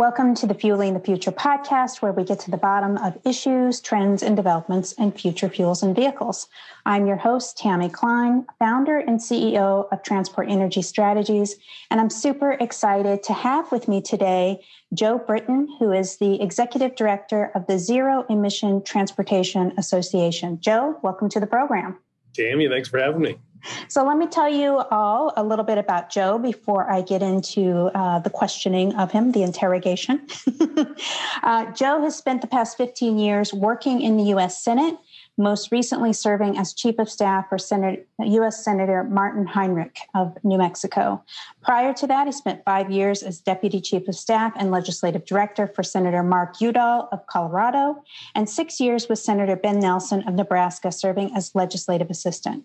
Welcome to the Fueling the Future podcast, where we get to the bottom of issues, trends, and developments in future fuels and vehicles. I'm your host, Tammy Klein, founder and CEO of Transport Energy Strategies, and I'm super excited to have with me today Joe Britton, who is the Executive Director of the Zero Emission Transportation Association. Joe, welcome to the program. Tammy, thanks for having me. So, let me tell you all a little bit about Joe before I get into uh, the questioning of him, the interrogation. uh, Joe has spent the past 15 years working in the U.S. Senate most recently serving as Chief of Staff for Senator, U.S. Senator Martin Heinrich of New Mexico. Prior to that, he spent five years as Deputy Chief of Staff and Legislative Director for Senator Mark Udall of Colorado, and six years with Senator Ben Nelson of Nebraska, serving as Legislative Assistant.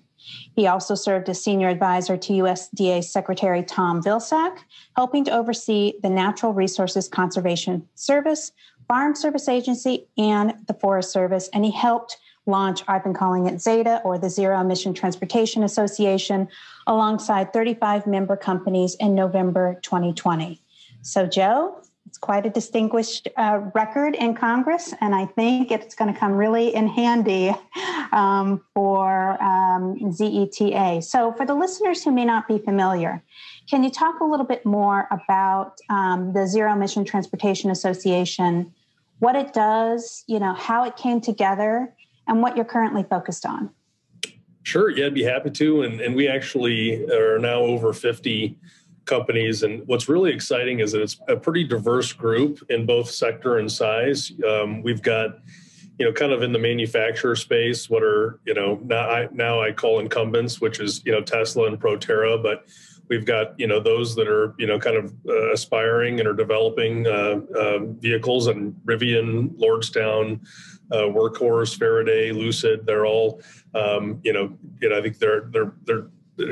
He also served as senior advisor to USDA Secretary Tom Vilsack, helping to oversee the Natural Resources Conservation Service, Farm Service Agency, and the Forest Service, and he helped launch, I've been calling it ZETA or the Zero Emission Transportation Association, alongside 35 member companies in November 2020. So, Joe, it's quite a distinguished uh, record in Congress, and I think it's going to come really in handy um, for um, ZETA. So, for the listeners who may not be familiar, can you talk a little bit more about um, the Zero Emission Transportation Association, what it does, you know, how it came together, and what you're currently focused on. Sure, yeah, I'd be happy to. And, and we actually are now over 50 companies. And what's really exciting is that it's a pretty diverse group in both sector and size. Um, we've got, you know, kind of in the manufacturer space, what are, you know, now I, now I call incumbents, which is, you know, Tesla and Proterra, but we've got, you know, those that are, you know, kind of uh, aspiring and are developing uh, uh, vehicles and Rivian, Lordstown, uh, Workhorse, Faraday, Lucid. They're all, um, you know, you know, I think they're they're they're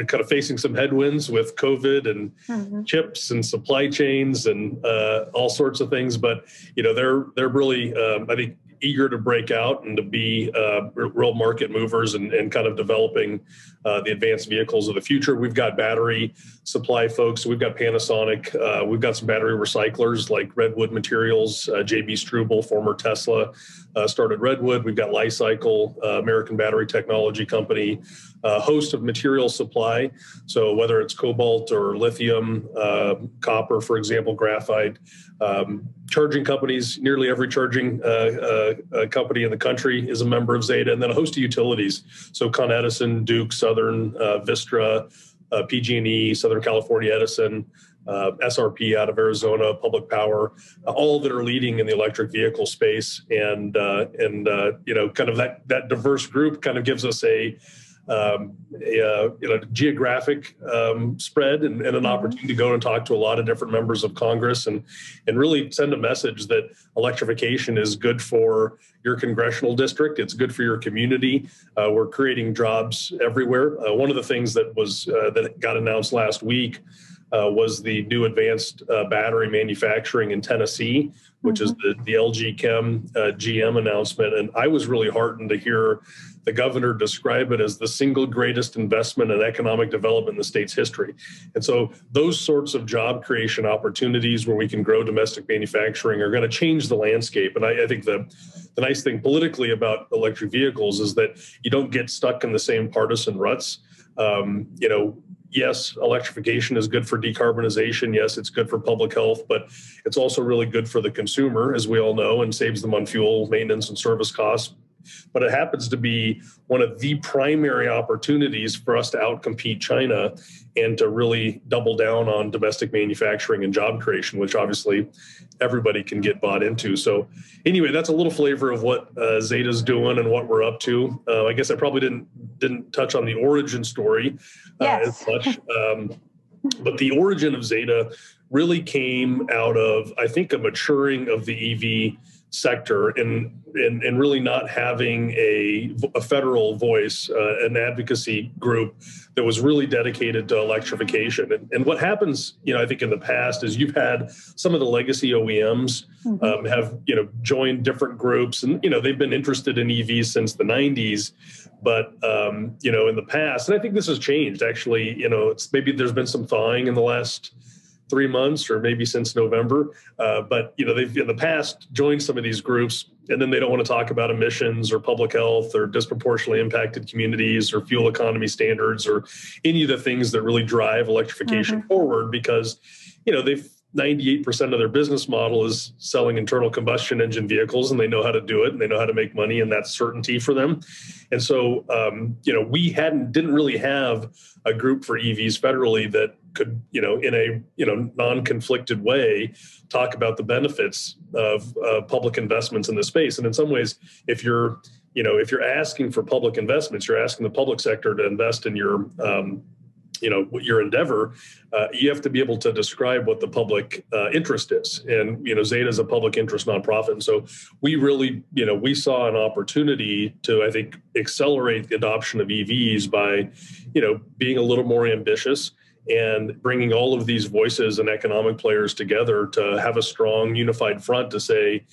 kind of facing some headwinds with COVID and mm-hmm. chips and supply chains and uh, all sorts of things. But you know, they're they're really, um, I think, eager to break out and to be uh, real market movers and, and kind of developing uh, the advanced vehicles of the future. We've got battery supply folks. We've got Panasonic. Uh, we've got some battery recyclers like Redwood Materials. Uh, JB Straubel, former Tesla, uh, started Redwood. We've got Li-Cycle, uh, American Battery Technology Company, a host of material supply. So whether it's cobalt or lithium, copper, for example, graphite, um, charging companies, nearly every charging uh, uh, uh, company in the country is a member of ZETA, and then a host of utilities. So Con Edison, Duke, Southern, uh, Vistra, uh, PG&E, Southern California Edison, uh, SRP out of Arizona, Public Power, all that are leading in the electric vehicle space, and and you know, kind of that that diverse group kind of gives us a um, a, uh, you know, geographic um, spread and, and, an mm-hmm. opportunity to go and talk to a lot of different members of Congress and and really send a message that electrification is good for your congressional district. It's good for your community. Uh, we're creating jobs everywhere. Uh, one of the things that was uh, that got announced last week uh, was the new advanced uh, battery manufacturing in Tennessee, which mm-hmm. is the, the LG Chem uh, GM announcement. And I was really heartened to hear the governor describe it as the single greatest investment in economic development in the state's history. And so those sorts of job creation opportunities where we can grow domestic manufacturing are going to change the landscape. And I, I think the, the nice thing politically about electric vehicles is that you don't get stuck in the same partisan ruts. Um, you know, yes, electrification is good for decarbonization. Yes, it's good for public health, but it's also really good for the consumer, as we all know, and saves them on fuel maintenance and service costs. But it happens to be one of the primary opportunities for us to outcompete China and to really double down on domestic manufacturing and job creation, which obviously everybody can get bought into. So, anyway, that's a little flavor of what uh, ZETA's doing and what we're up to. Uh, I guess I probably didn't didn't touch on the origin story uh, yes. as much. Um, but the origin of ZETA really came out of, I think, a maturing of the EV sector and and, and really not having a, a federal voice, uh, an advocacy group that was really dedicated to electrification. And, and, what happens, you know, I think in the past is you've had some of the legacy OEMs mm-hmm. um, have, you know, joined different groups and, you know, they've been interested in EVs since the 90s. But, um, you know, in the past, and I think this has changed actually, you know, it's maybe there's been some thawing in the last three months or maybe since November. Uh, but you know, they've in the past joined some of these groups, and then they don't want to talk about emissions or public health or disproportionately impacted communities or fuel economy standards or any of the things that really drive electrification mm-hmm. forward because you know they've 98% of their business model is selling internal combustion engine vehicles and they know how to do it and they know how to make money and that's certainty for them and so um, you know we hadn't didn't really have a group for evs federally that could you know in a you know non-conflicted way talk about the benefits of uh, public investments in the space and in some ways if you're you know if you're asking for public investments you're asking the public sector to invest in your um, you know your endeavor, uh, you have to be able to describe what the public uh, interest is. And you know, Zeta is a public interest nonprofit, and so we really, you know, we saw an opportunity to, I think, accelerate the adoption of EVs by, you know, being a little more ambitious and bringing all of these voices and economic players together to have a strong, unified front to say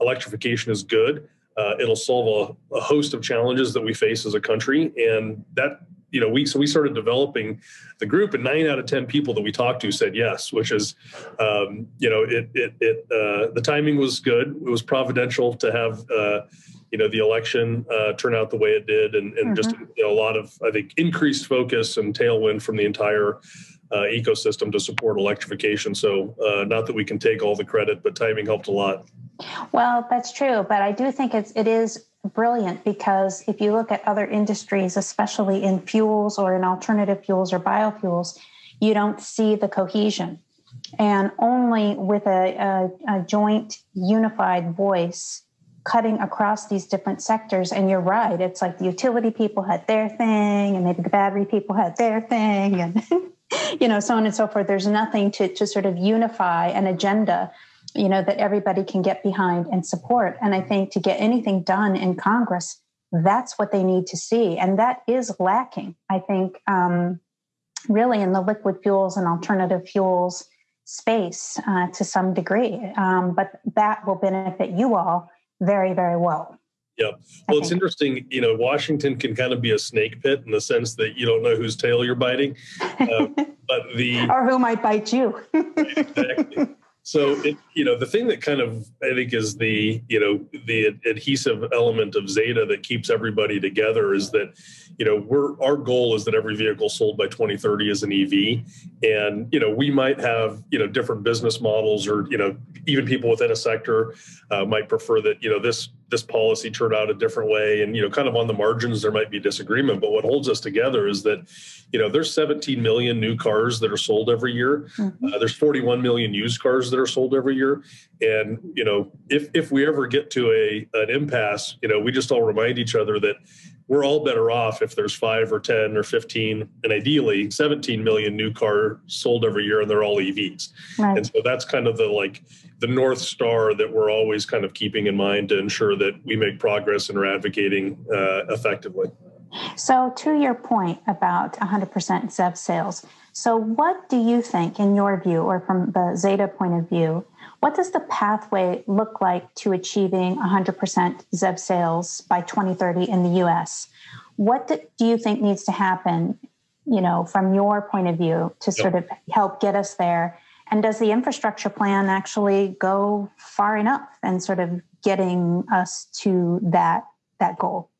electrification is good. Uh, it'll solve a, a, host of challenges that we face as a country, and that you know, we so we started developing the group, and nine out of ten people that we talked to said yes, which is, um, you know, it it it uh, the timing was good. It was providential to have. Uh, you know the election uh, turn out the way it did, and, and mm-hmm. just you know, a lot of I think increased focus and tailwind from the entire uh, ecosystem to support electrification. So, uh, not that we can take all the credit, but timing helped a lot. Well, that's true, but I do think it's it is brilliant because if you look at other industries, especially in fuels or in alternative fuels or biofuels, you don't see the cohesion. And only with a, a, a joint, unified voice cutting across these different sectors. And you're right, it's like the utility people had their thing, and maybe the battery people had their thing, and you know, so on and so forth. There's nothing to, to sort of unify an agenda you know, that everybody can get behind and support. And I think to get anything done in Congress, that's what they need to see. And that is lacking, I think, um, really in the liquid fuels and alternative fuels space uh, to some degree. Um, but that will benefit you all very, very well. Yeah. Well, it's interesting. You know, Washington can kind of be a snake pit in the sense that you don't know whose tail you're biting. Uh, but the. or who might bite you. exactly so it, you know the thing that kind of i think is the you know the adhesive element of zeta that keeps everybody together is that you know we're our goal is that every vehicle sold by 2030 is an ev and you know we might have you know different business models or you know even people within a sector uh, might prefer that you know this this policy turned out a different way. And you know kind of on the margins there might be disagreement. But what holds us together is that you know there's 17 million new cars that are sold every year. Mm-hmm. uh, there's 41 million used cars that are sold every year. And you know if if we ever get to a an impasse you know we just all remind each other that we're all better off if there's five or 10 or 15 and ideally 17 million new cars sold every year and they're all evs right. and so that's kind of the like the north star that we're always kind of keeping in mind to ensure that we make progress and are advocating uh, effectively so to your point about 100% zev sales so what do you think in your view or from the zeta point of view what does the pathway look like to achieving 100% ZEV sales by 2030 in the US? What do you think needs to happen, you know, from your point of view to sort yep. of help get us there? And does the infrastructure plan actually go far enough and sort of getting us to that that goal?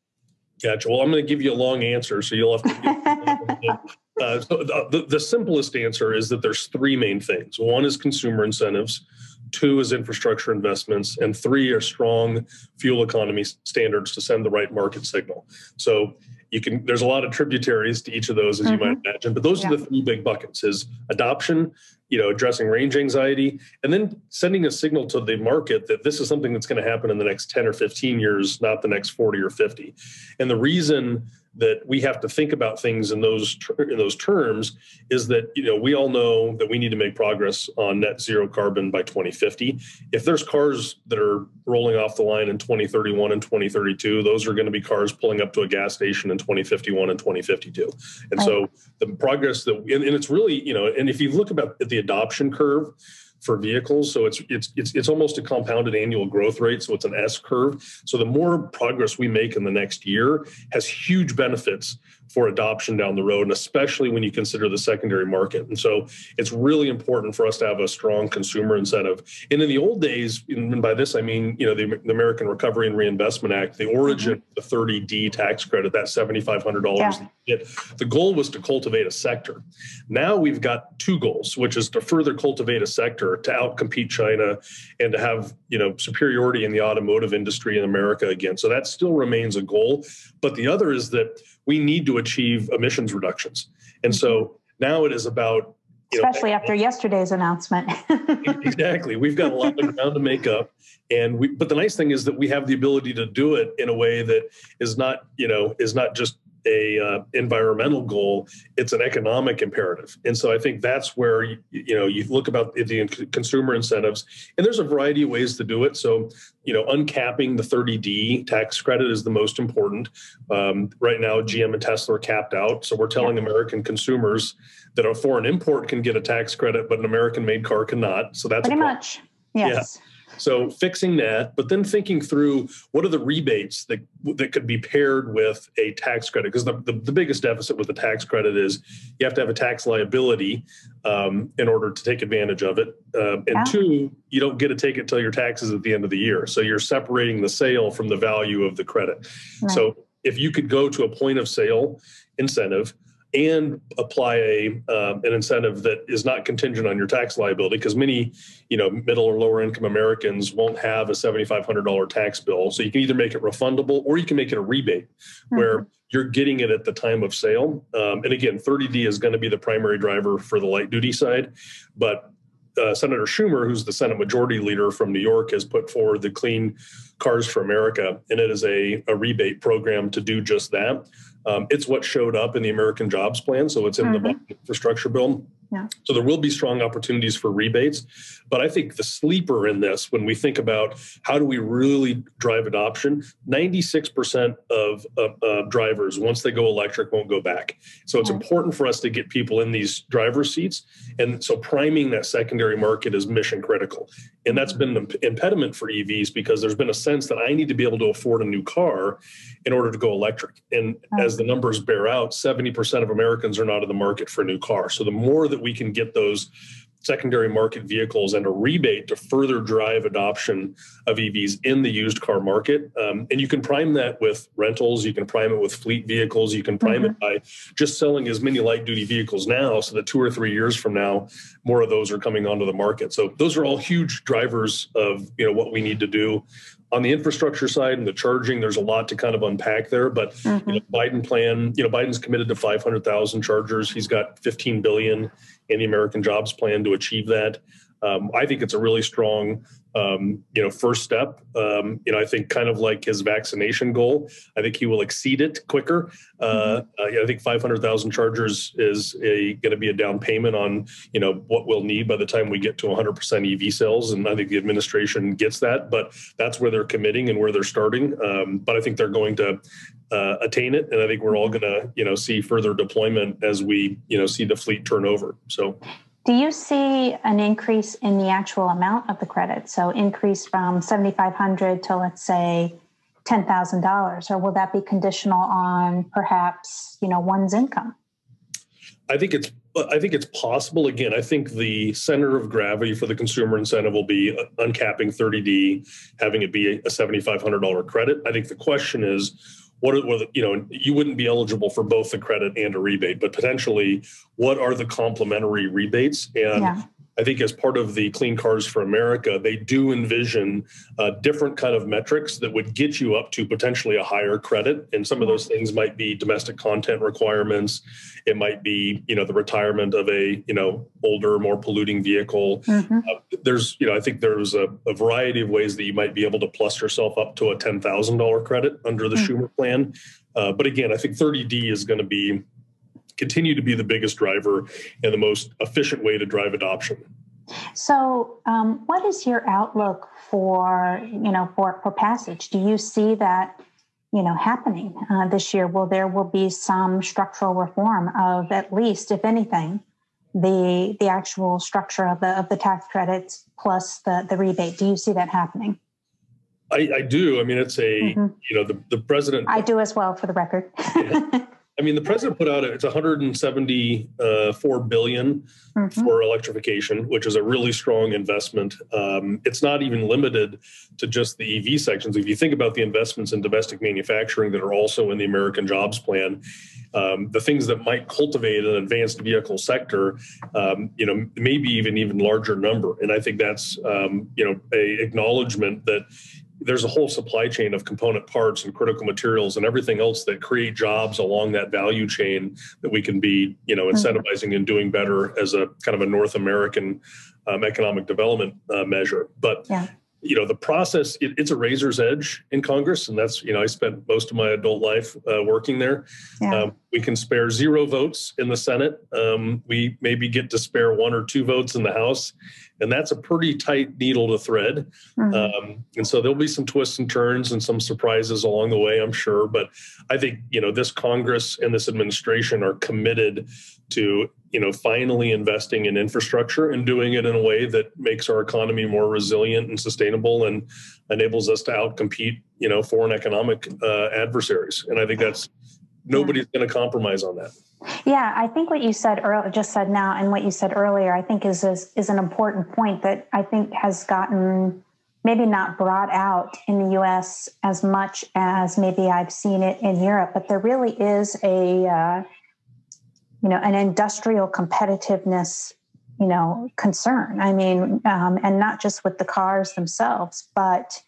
Gotcha. Well, I'm going to give you a long answer, so you'll have to. uh, so the, the simplest answer is that there's three main things. One is consumer incentives two is infrastructure investments, and three are strong fuel economy standards to send the right market signal. So you can there's a lot of tributaries to each of those as mm-hmm. you might mm-hmm. imagine but those yeah. are the three big buckets is adoption you know addressing range anxiety and then sending a signal to the market that this is something that's going to happen in the next 10 or 15 years not the next 40 or 50 and the reason that we have to think about things in those in those terms is that you know we all know that we need to make progress on net zero carbon by 2050 if there's cars that are rolling off the line in 2031 and 2032 those are going to be cars pulling up to a gas station in 2051 and 2052 and so the progress that and, and it's really you know and if you look about at the adoption curve for vehicles. So it's it's it's it's almost a compounded annual growth rate. So it's an S curve. So the more progress we make in the next year has huge benefits for adoption down the road, and especially when you consider the secondary market. And so it's really important for us to have a strong consumer incentive. And in the old days, and by this I mean you know the, the American Recovery and Reinvestment Act, the origin mm-hmm. the 30D tax credit, that seventy five hundred dollars. Yeah. The goal was to cultivate a sector. Now we've got two goals, which is to further cultivate a sector to outcompete China and to have you know superiority in the automotive industry in America again. So that still remains a goal. But the other is that we need to achieve emissions reductions. And so mm-hmm. now it is about especially know, after yesterday's announcement. exactly. We've got a lot of ground to make up. And we but the nice thing is that we have the ability to do it in a way that is not, you know, is not just a uh, environmental goal it's an economic imperative. And so i think that's where you, you know you look about the consumer incentives and there's a variety of ways to do it. So you know uncapping the 30d tax credit is the most important. Um, right now gm and tesla are capped out. So we're telling yeah. american consumers that a foreign import can get a tax credit but an american made car cannot. So that's pretty much. Yes. Yeah. So fixing that, but then thinking through what are the rebates that that could be paired with a tax credit? Because the, the, the, biggest deficit with the tax credit is you have to have a tax liability um, in order to take advantage of it. Uh, and yeah. two, you don't get to take it till your taxes at the end of the year. So you're separating the sale from the value of the credit. Right. So if you could go to a point of sale incentive and apply a um, an incentive that is not contingent on your tax liability because many you know middle or lower income americans won't have a $7500 tax bill. So you can either make it refundable or you can make it a rebate mm-hmm. where you're getting it at the time of sale. Um, and again 30d is going to be the primary driver for the light duty side. But uh, Senator Schumer, who's the Senate Majority Leader from New York, has put forward the Clean Cars for America, and it is a, a rebate program to do just that. Um, it's what showed up in the American Jobs Plan, so it's in mm-hmm. the infrastructure bill. Yeah. So there will be strong opportunities for rebates. But I think the sleeper in this, when we think about how do we really drive adoption, 96% of uh, uh, drivers, once they go electric, won't go back. So it's important for us to get people in these driver seats. And so priming that secondary market is mission critical. And that's been an impediment for EVs because there's been a sense that I need to be able to afford a new car in order to go electric. And as the numbers bear out, 70% of Americans are not in the market for a new car. So the more that we can get those secondary market vehicles and a rebate to further drive adoption of EVs in the used car market. Um, and you can prime that with rentals, you can prime it with fleet vehicles, you can prime mm-hmm. it by just selling as many light duty vehicles now so that two or three years from now, more of those are coming onto the market. So those are all huge drivers of you know what we need to do on the infrastructure side and the charging, there's a lot to kind of unpack there. But mm-hmm. you know, Biden plan, you know, Biden's committed to 500,000 chargers. He's got 15 billion in the American Jobs Plan to achieve that. Um, I think it's a really strong um, you know, first step. Um, you know, I think kind of like his vaccination goal. I think he will exceed it quicker. Uh, mm-hmm. uh, I think 500,000 chargers is going to be a down payment on you know what we'll need by the time we get to 100% EV sales, and I think the administration gets that. But that's where they're committing and where they're starting. Um, but I think they're going to uh, attain it, and I think we're all going to you know see further deployment as we you know see the fleet turnover. So. Do you see an increase in the actual amount of the credit? So increase from 7500 to let's say $10,000 or will that be conditional on perhaps, you know, one's income? I think it's I think it's possible. Again, I think the center of gravity for the consumer incentive will be uncapping 30D, having it be a $7,500 credit. I think the question is, what are, what, you know you wouldn't be eligible for both the credit and a rebate but potentially what are the complementary rebates and yeah. I think as part of the Clean Cars for America, they do envision uh, different kind of metrics that would get you up to potentially a higher credit. And some of those things might be domestic content requirements. It might be, you know, the retirement of a, you know, older, more polluting vehicle. Mm-hmm. Uh, there's, you know, I think there's a, a, variety of ways that you might be able to plus yourself up to a ten thousand dollar credit under the mm-hmm. Schumer plan. Uh, but again, I think 30D is going to be continue to be the biggest driver and the most efficient way to drive adoption. So, um, what is your outlook for you know for for passage? Do you see that you know happening uh, this year? Will there will be some structural reform of at least, if anything, the the actual structure of the of the tax credits plus the the rebate. Do you see that happening? I, I do. I mean, it's a mm-hmm. you know the the president. I do as well, for the record. I mean, the president put out a, it's 174 billion mm-hmm. for electrification, which is a really strong investment. Um, it's not even limited to just the EV sections. If you think about the investments in domestic manufacturing that are also in the American Jobs Plan, um, the things that might cultivate an advanced vehicle sector, um, you know, maybe even even larger number. And I think that's um, you know a acknowledgement that there's a whole supply chain of component parts and critical materials and everything else that create jobs along that value chain that we can be you know mm-hmm. incentivizing and doing better as a kind of a north american um, economic development uh, measure but yeah. You know the process it, it's a razor's edge in congress and that's you know i spent most of my adult life uh, working there yeah. um, we can spare zero votes in the senate um, we maybe get to spare one or two votes in the house and that's a pretty tight needle to thread. Mm-hmm. Um, and so there'll be some twists and turns and some surprises along the way, I'm sure. But I think you know this Congress and this administration are committed to you know finally investing in infrastructure and doing it in a way that makes our economy more resilient and sustainable and enables us to outcompete you know foreign economic uh, adversaries. And I think that's nobody's yeah. going to compromise on that. Yeah, I think what you said earlier, just said now, and what you said earlier, I think is, is is an important point that I think has gotten maybe not brought out in the U.S. as much as maybe I've seen it in Europe. But there really is a uh, you know an industrial competitiveness you know concern. I mean, um, and not just with the cars themselves, but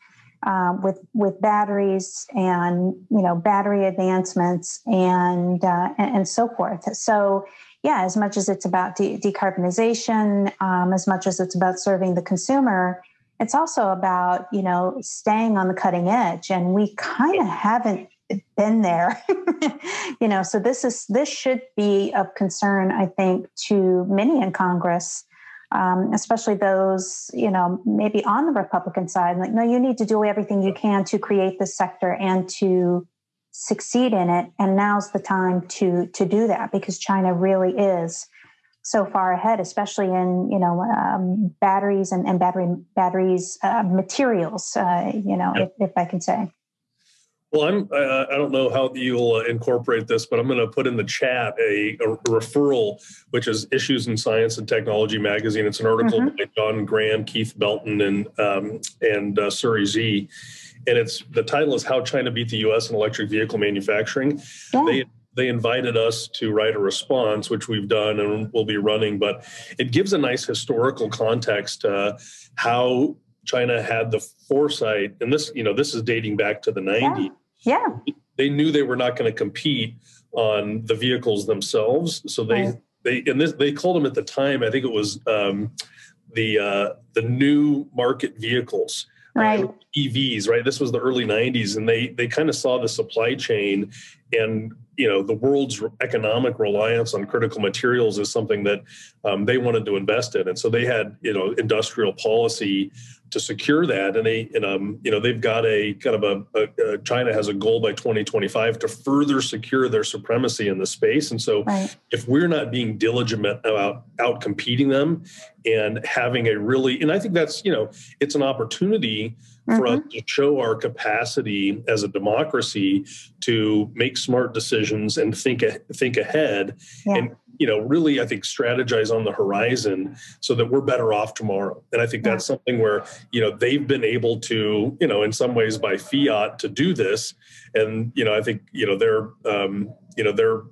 um, with with batteries and you know battery advancements and uh, and, and, so forth. So yeah, as much as it's about de- decarbonization, um, as much as it's about serving the consumer, it's also about you know staying on the cutting edge, and we kind of haven't been there you know so this is this should be of concern i think to many in congress um, especially those, you know, maybe on the Republican side, like, no, you need to do everything you can to create this sector and to succeed in it. And now's the time to to do that because China really is so far ahead, especially in you know um, batteries and, and battery batteries uh, materials. Uh, you know, yep. if, if I can say. Well, I'm. Uh, I don't know how you'll uh, incorporate this, but I'm going to put in the chat a, a, referral, which is Issues in Science and Technology magazine. It's an article mm-hmm. by John Graham, Keith Belton, and um, and uh, Suri Xia, and it's the title is "How China Beat the U.S. in Electric Vehicle Manufacturing." Yeah. They they invited us to write a response, which we've done and we'll be running, but it gives a nice historical context uh, how China had the foresight, and this, you know, this is dating back to the 90s. Yeah. They knew they were not going to compete on the vehicles themselves. So they, right. they, and this, they called them at the time, I think it was um, the, uh, the new market vehicles. Uh, right. Uh, EVs, right? This was the early 90s, and they they kind of saw the supply chain and you know the world's economic reliance on critical materials is something that um, they wanted to invest in, and so they had you know industrial policy to secure that. And they, and, um, you know, they've got a kind of a, a, a, China has a goal by 2025 to further secure their supremacy in the space. And so, right. if we're not being diligent about out competing them and having a really, and I think that's you know, it's an opportunity for mm-hmm. us to show our capacity as a democracy to make smart decisions and think think ahead yeah. and you know really i think strategize on the horizon so that we're better off tomorrow. And i think that's something where you know they've been able to you know in some ways by fiat to do this. And you know i think you know they're um, you know they're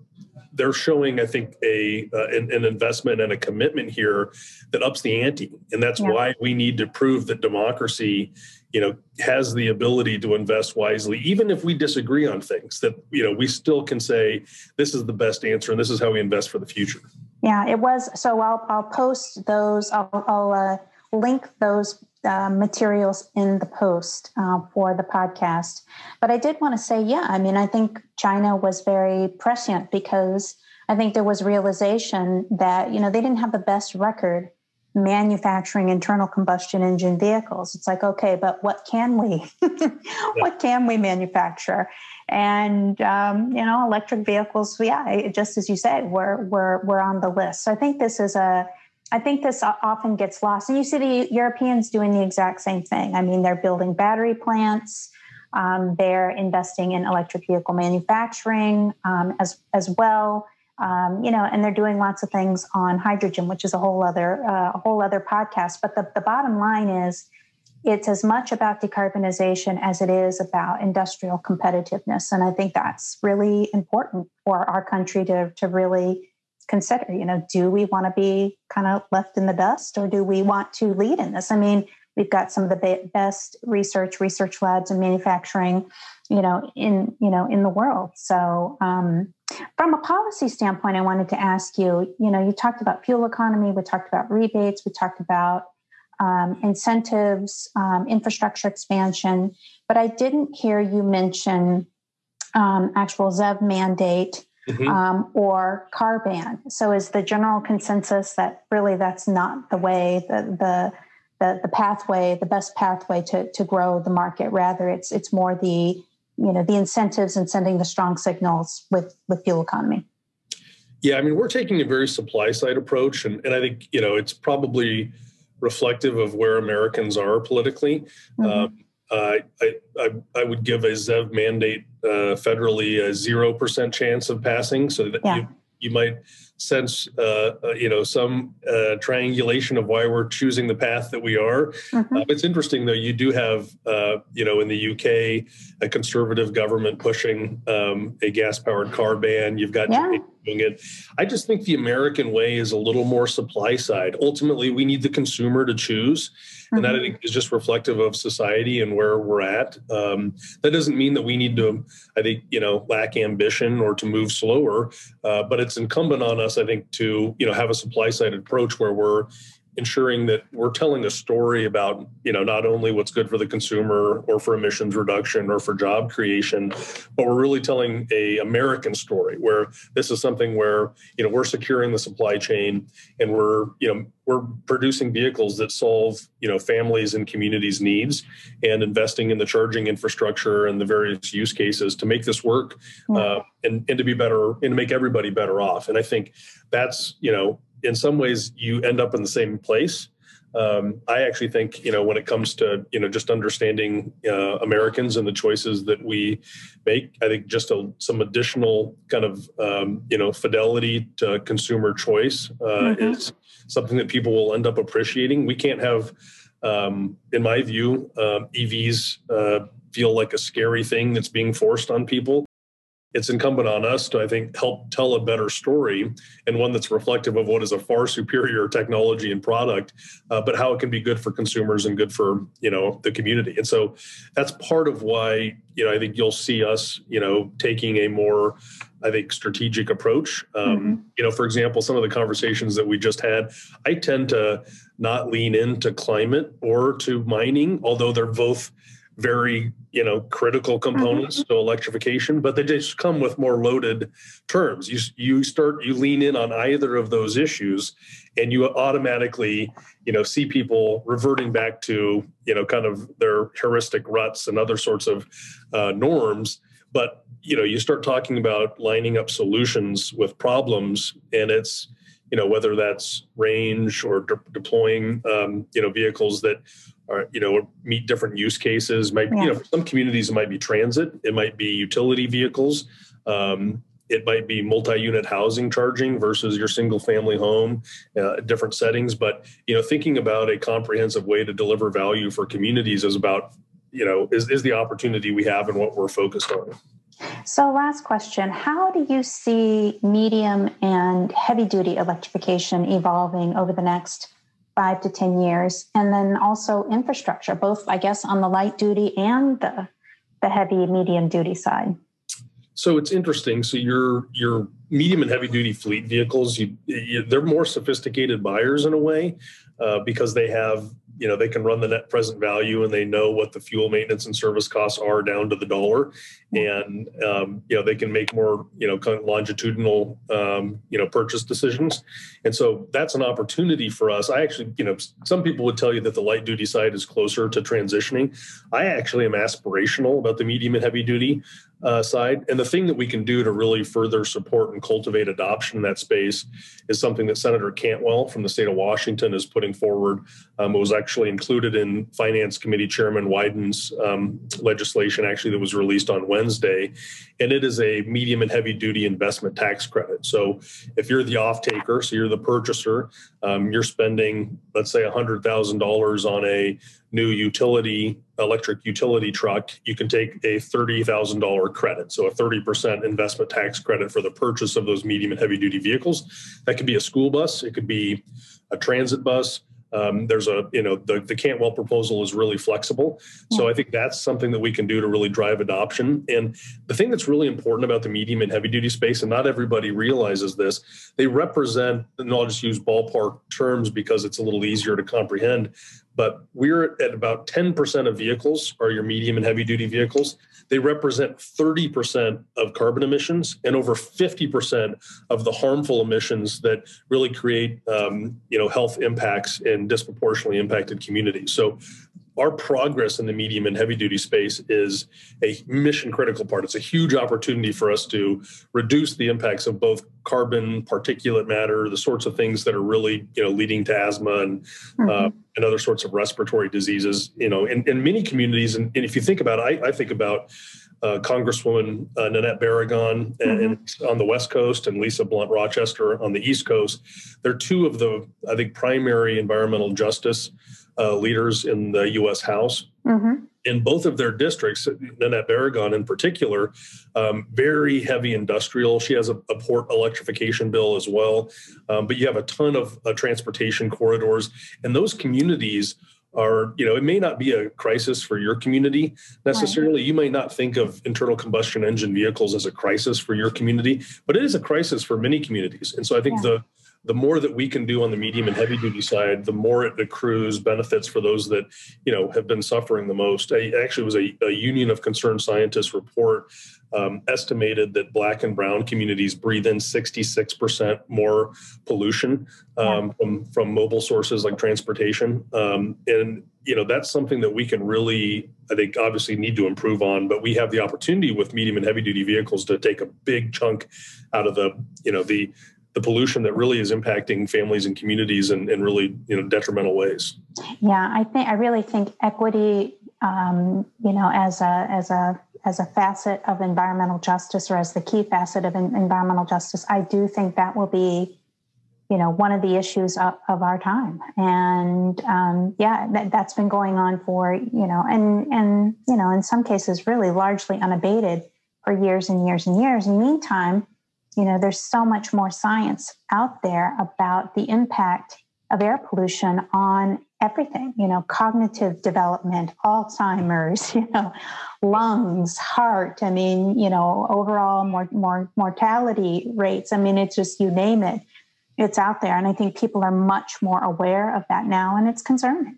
they're showing, I think, a uh, an, an, investment and a commitment here that ups the ante, and that's yeah. why we need to prove that democracy you know has the ability to invest wisely even if we disagree on things that you know we still can say this is the best answer and this is how we invest for the future. Yeah it was so i'll, I'll post those i'll, I'll uh, link those uh, materials in the post uh, for the podcast. But i did want to say yeah i mean i think china was very prescient because i think there was realization that you know they didn't have the best record manufacturing internal combustion engine vehicles. It's like, okay, but what can we, what can we manufacture? And um, you know, electric vehicles, yeah, just as you said, we're we're we're on the list. So I think this is a I think this often gets lost. And you see the Europeans doing the exact same thing. I mean, they're building battery plants. Um, they're investing in electric vehicle manufacturing um, as as well. Um, you know, and they're doing lots of things on hydrogen, which is a whole other uh, a whole other podcast. But the, the bottom line is, it's as much about decarbonization as it is about industrial competitiveness, and I think that's really important for our country to to really consider. You know, do we want to be kind of left in the dust, or do we want to lead in this? I mean We've got some of the best research, research labs, and manufacturing, you know, in you know in the world. So, um, from a policy standpoint, I wanted to ask you. You know, you talked about fuel economy. We talked about rebates. We talked about um, incentives, um, infrastructure expansion, but I didn't hear you mention um, actual ZEV mandate. Mm-hmm. Um, or car ban. So, is the general consensus that really that's not the way the the the, the pathway, the best pathway to, to grow the market. Rather, it's it's more the you know the incentives and sending the strong signals with with fuel economy. Yeah, I mean we're taking a very supply side approach, and, and I think you know it's probably reflective of where Americans are politically. Mm-hmm. Um, uh, I, I, I would give a ZEV mandate uh, federally a zero percent chance of passing, so that yeah. you, you might sense uh, uh, you know some uh, triangulation of why we're choosing the path that we are. Mm-hmm. Uh, it's interesting though. You do have uh, you know in the UK a conservative government pushing um, a gas powered car ban. You've got yeah. doing it. I just think the American way is a little more supply side. Ultimately, we need the consumer to choose and that I mm-hmm. think is just reflective of society and where we're at. Um, that doesn't mean that we need to, I think, you know, lack ambition or to move slower, uh, but it's incumbent on us, I think, to you know have a supply side approach where we're ensuring that we're telling a story about you know not only what's good for the consumer or for emissions reduction or for job creation but we're really telling a american story where this is something where you know we're securing the supply chain and we're you know we're producing vehicles that solve you know families and communities needs and investing in the charging infrastructure and the various use cases to make this work uh, and, and to be better and to make everybody better off. And i think that's you know in some ways you end up in the same place. Um, I actually think you know when it comes to you know just understanding uh, Americans and the choices that we make, I think just a, some additional kind of um, you know fidelity to consumer choice uh, mm-hmm. is something that people will end up appreciating. We can't have, um, in my view, um, EVs uh, feel like a scary thing that's being forced on people it's incumbent on us to, I think, help tell a better story and one that's reflective of what is a far superior technology and product, uh, but how it can be good for consumers and good for you know the community. And so that's part of why you know I think you'll see us you know taking a more I think strategic approach. Um, mm-hmm. You know, for example, some of the conversations that we just had, I tend to not lean into climate or to mining, although they're both very you know critical components mm-hmm. to electrification but they just come with more loaded terms you you start you lean in on either of those issues and you automatically you know see people reverting back to you know kind of their heuristic ruts and other sorts of uh, norms but you know you start talking about lining up solutions with problems and it's you know whether that's range or de- deploying um, you know vehicles that are you know meet different use cases might yeah. you know for some communities it might be transit it might be utility vehicles um, it might be multi-unit housing charging versus your single family home uh, different settings but you know thinking about a comprehensive way to deliver value for communities is about you know is, is the opportunity we have and what we're focused on so, last question How do you see medium and heavy duty electrification evolving over the next five to 10 years? And then also infrastructure, both, I guess, on the light duty and the, the heavy medium duty side? So it's interesting. So your your medium and heavy duty fleet vehicles, you, you, they're more sophisticated buyers in a way uh, because they have you know they can run the net present value and they know what the fuel maintenance and service costs are down to the dollar. And um, you know they can make more you know kind of longitudinal um, you know purchase decisions. And so that's an opportunity for us. I actually you know some people would tell you that the light duty side is closer to transitioning. I actually am aspirational about the medium and heavy duty uh, side. And the thing that we can do to really further support and cultivate adoption in that space is something that Senator Cantwell from the state of Washington is putting forward. Um, it was actually included in Finance Committee Chairman Wyden's um, legislation, actually, that was released on Wednesday. And it is a medium and heavy duty investment tax credit. So if you're the off taker, so you're the purchaser, um, you're spending, let's say, $100,000 on a new utility electric utility truck, you can take a $30,000 credit. So a 30% investment tax credit for the purchase of those medium and heavy duty vehicles. That could be a school bus, it could be a transit bus. Um, there's a, you know, the, the Cantwell proposal is really flexible. So I think that's something that we can do to really drive adoption. And the thing that's really important about the medium and heavy duty space, and not everybody realizes this, they represent, and I'll just use ballpark terms because it's a little easier to comprehend, but we're at about 10% of vehicles are your medium and heavy duty vehicles. They represent 30% of carbon emissions and over 50% of the harmful emissions that really create um, you know, health impacts in disproportionately impacted communities. So our progress in the medium and heavy duty space is a mission critical part. It's a huge opportunity for us to reduce the impacts of both carbon, particulate matter, the sorts of things that are really you know leading to asthma and mm-hmm. uh, and other sorts of respiratory diseases. You know, in, in many communities, and, and if you think about it, I, I think about uh, Congresswoman uh, Nanette Barragán mm-hmm. on the West Coast and Lisa Blunt Rochester on the East Coast. They're two of the, I think, primary environmental justice uh, leaders in the U.S. House. Mm-hmm. In both of their districts, Nanette Barragán in particular, um, very heavy industrial. She has a, a port electrification bill as well. Um, but you have a ton of uh, transportation corridors, and those communities are you know it may not be a crisis for your community necessarily right. you may not think of internal combustion engine vehicles as a crisis for your community but it is a crisis for many communities and so i think yeah. the the more that we can do on the medium and heavy duty side, the more it accrues benefits for those that you know have been suffering the most. I actually was a, a Union of Concerned Scientists report um, estimated that Black and Brown communities breathe in 66% more pollution um, yeah. from from mobile sources like transportation, um, and you know that's something that we can really, I think, obviously need to improve on. But we have the opportunity with medium and heavy duty vehicles to take a big chunk out of the you know the the pollution that really is impacting families and communities in, in really you know detrimental ways. Yeah, I think I really think equity, um, you know, as a as a as a facet of environmental justice or as the key facet of environmental justice, I do think that will be, you know, one of the issues of, of our time. And um, yeah, that, that's been going on for you know, and and you know, in some cases, really largely unabated for years and years and years. In the meantime you know there's so much more science out there about the impact of air pollution on everything you know cognitive development alzheimer's you know lungs heart i mean you know overall more, more mortality rates i mean it's just you name it it's out there and i think people are much more aware of that now and it's concerning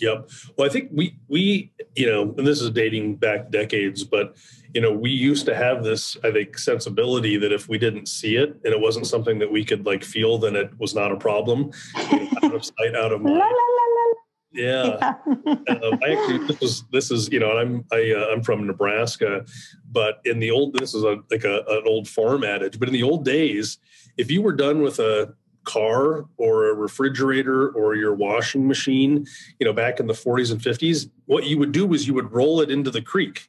Yep. Well, I think we we you know, and this is dating back decades, but you know, we used to have this, I think, sensibility that if we didn't see it and it wasn't something that we could like feel, then it was not a problem. out of sight, out of mind. La, la, la, yeah. yeah. um, I actually this is this is you know I'm I uh, I'm from Nebraska, but in the old this is a like a, an old farm adage, but in the old days, if you were done with a car or a refrigerator or your washing machine, you know, back in the 40s and 50s, what you would do was you would roll it into the creek.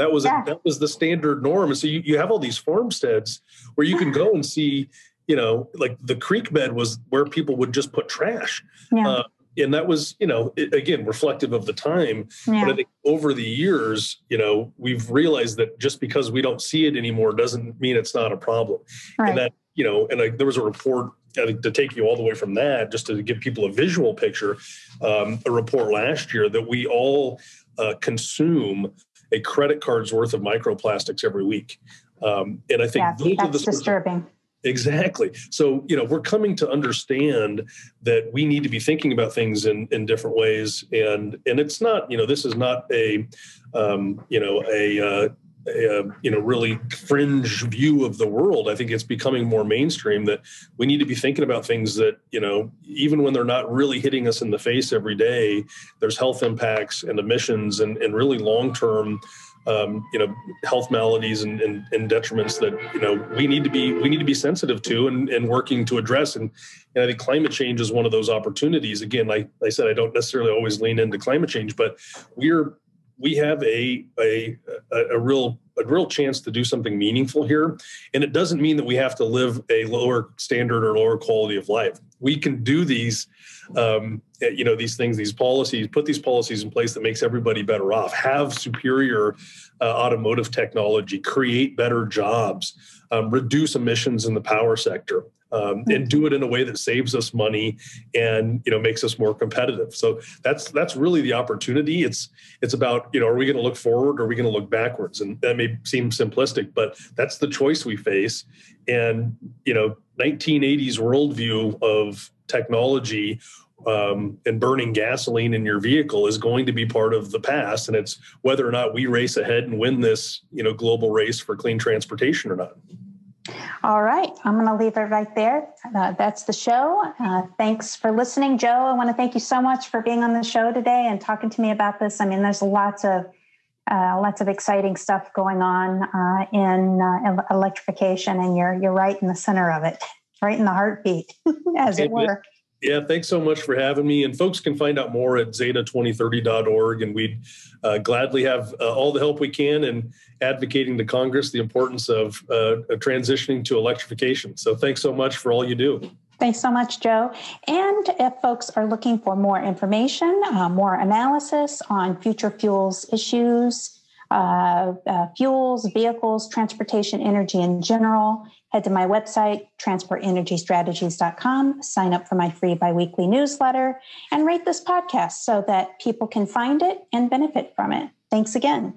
That was yeah. a, that was the standard norm. And so you, you have all these farmsteads where you can go and see, you know, like the creek bed was where people would just put trash. Yeah. Uh, and that was, you know, it, again, reflective of the time. Yeah. But I think over the years, you know, we've realized that just because we don't see it anymore doesn't mean it's not a problem. Right. And that, you know, and I, there was a report to take you all the way from that, just to give people a visual picture, um, a report last year that we all uh, consume a credit card's worth of microplastics every week. Um, and I think yeah, that's disturbing. Exactly. So, you know, we're coming to understand that we need to be thinking about things in, in different ways. And, and it's not, you know, this is not a, um, you know, a, uh, a, you know really fringe view of the world i think it's becoming more mainstream that we need to be thinking about things that you know even when they're not really hitting us in the face every day there's health impacts and emissions and, and really long term um, you know health maladies and, and, and, detriments that you know we need to be we need to be sensitive to and, and working to address. And, and I think climate change is one of those opportunities. Again like I said I don't necessarily always lean into climate change but we're we have a, a a real a real chance to do something meaningful here. And it doesn't mean that we have to live a lower standard or lower quality of life. We can do these um, you know these things these policies put these policies in place that makes everybody better off have superior uh, automotive technology create better jobs um, reduce emissions in the power sector um, and do it in a way that saves us money and you know makes us more competitive. So that's that's really the opportunity. It's it's about you know are we going to look forward or are we going to look backwards? And that may seem simplistic but that's the choice we face. And you know 1980s worldview of technology um, and burning gasoline in your vehicle is going to be part of the past and it's whether or not we race ahead and win this you know global race for clean transportation or not all right, I'm going to leave it right there. Uh, that's the show. Uh, thanks for listening, Joe. I want to thank you so much for being on the show today and talking to me about this. I mean, there's lots of uh, lots of exciting stuff going on uh, in uh, electrification, and you're you're right in the center of it, right in the heartbeat, as it were. Yeah, thanks so much for having me. And folks can find out more at zeta2030.org. And we'd uh, gladly have uh, all the help we can in advocating to Congress the importance of, uh, of transitioning to electrification. So thanks so much for all you do. Thanks so much, Joe. And if folks are looking for more information, uh, more analysis on future fuels issues, uh, uh, fuels, vehicles, transportation, energy in general, head to my website, transportenergystrategies.com, sign up for my free biweekly newsletter, and rate this podcast so that people can find it and benefit from it. Thanks again.